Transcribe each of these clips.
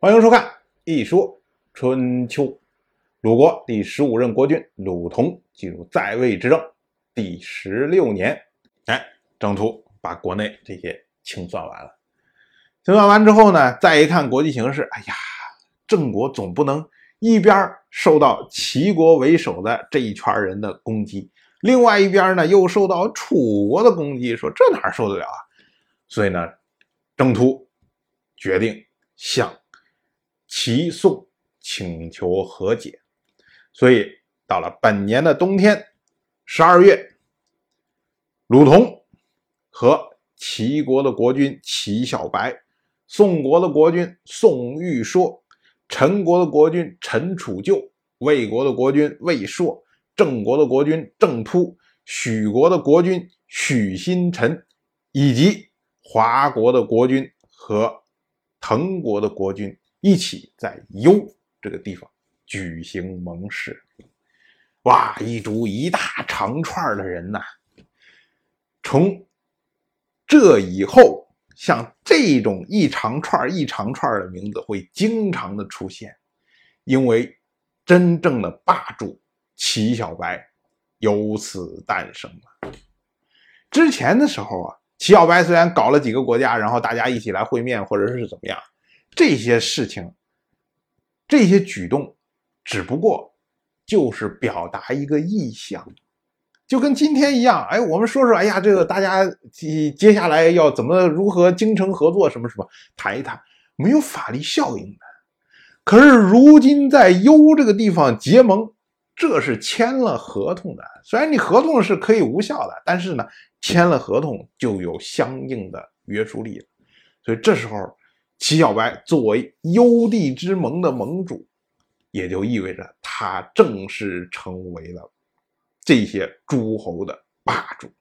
欢迎收看《一说春秋》。鲁国第十五任国君鲁同进入在位执政第十六年，哎，征途把国内这些清算完了。清算完之后呢，再一看国际形势，哎呀，郑国总不能一边受到齐国为首的这一圈人的攻击，另外一边呢又受到楚国的攻击，说这哪受得了啊？所以呢，郑突决定向。齐宋请求和解，所以到了本年的冬天，十二月，鲁同和齐国的国君齐小白、宋国的国君宋玉说、陈国的国君陈楚旧、魏国的国君魏硕、郑国的国君郑突、许国的国君许新臣，以及华国的国君和滕国的国君。一起在幽这个地方举行盟誓，哇，一组一大长串的人呐！从这以后，像这种一长串一长串的名字会经常的出现，因为真正的霸主齐小白由此诞生了。之前的时候啊，齐小白虽然搞了几个国家，然后大家一起来会面，或者是怎么样。这些事情，这些举动，只不过就是表达一个意向，就跟今天一样。哎，我们说说，哎呀，这个大家接接下来要怎么如何精诚合作，什么什么谈一谈，没有法律效应的。可是如今在幽这个地方结盟，这是签了合同的。虽然你合同是可以无效的，但是呢，签了合同就有相应的约束力了。所以这时候。齐小白作为幽地之盟的盟主，也就意味着他正式成为了这些诸侯的霸主。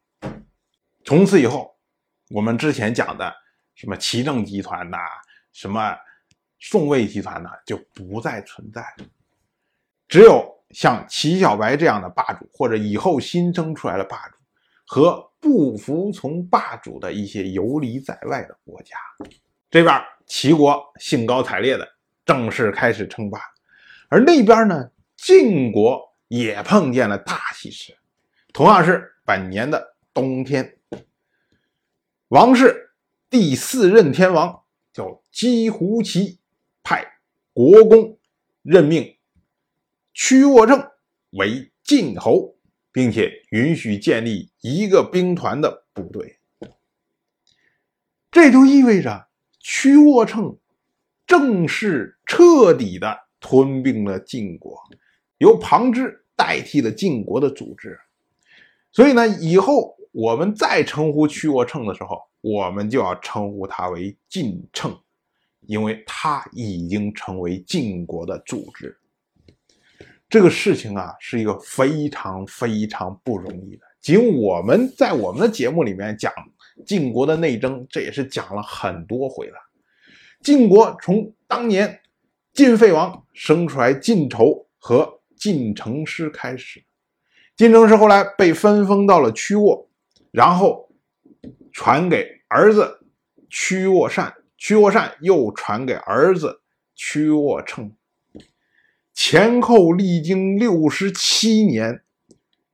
从此以后，我们之前讲的什么齐政集团呐，什么宋魏集团呐，就不再存在了。只有像齐小白这样的霸主，或者以后新生出来的霸主，和不服从霸主的一些游离在外的国家，这边。齐国兴高采烈的正式开始称霸，而那边呢，晋国也碰见了大喜事。同样是本年的冬天，王室第四任天王叫姬胡齐，派国公任命屈沃正为晋侯，并且允许建立一个兵团的部队。这就意味着。屈沃称正式彻底的吞并了晋国，由庞支代替了晋国的组织。所以呢，以后我们再称呼屈沃称的时候，我们就要称呼他为晋称，因为他已经成为晋国的组织。这个事情啊，是一个非常非常不容易的。仅我们在我们的节目里面讲。晋国的内争，这也是讲了很多回了。晋国从当年晋废王生出来晋仇和晋成师开始，晋成师后来被分封到了曲沃，然后传给儿子曲沃善，曲沃善又传给儿子曲沃称，前后历经六十七年，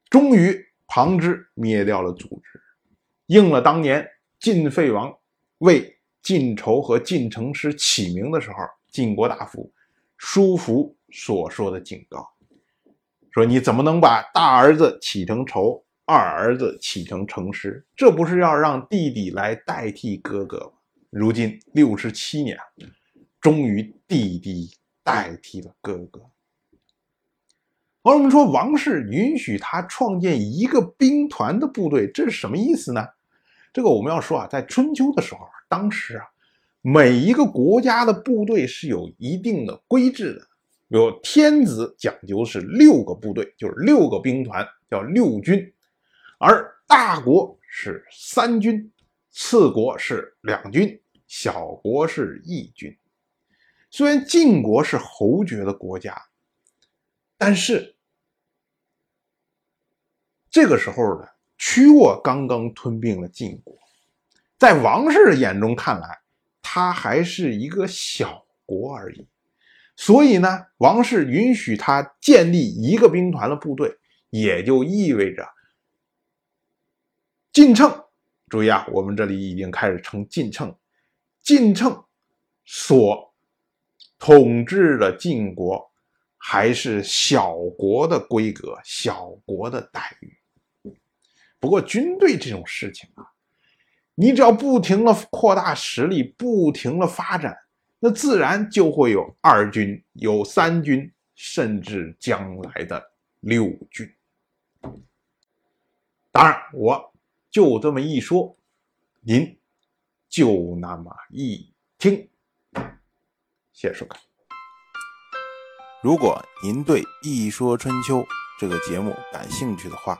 终于庞之灭掉了组织。应了当年晋废王为晋仇和晋成师起名的时候，晋国大夫叔服所说的警告，说你怎么能把大儿子起成仇，二儿子起成成师？这不是要让弟弟来代替哥哥吗？如今六十七年，终于弟弟代替了哥哥。而我们说王室允许他创建一个兵团的部队，这是什么意思呢？这个我们要说啊，在春秋的时候，当时啊，每一个国家的部队是有一定的规制的。比如天子讲究是六个部队，就是六个兵团，叫六军；而大国是三军，次国是两军，小国是一军。虽然晋国是侯爵的国家，但是这个时候呢。屈沃刚刚吞并了晋国，在王室眼中看来，他还是一个小国。而已。所以呢，王室允许他建立一个兵团的部队，也就意味着晋称。注意啊，我们这里已经开始称晋称。晋称所统治的晋国，还是小国的规格、小国的待遇。不过，军队这种事情啊，你只要不停的扩大实力，不停的发展。那自然就会有二军，有三军，甚至将来的六军。当然，我就这么一说，您就那么一听。谢谢收看。如果您对《一说春秋》这个节目感兴趣的话，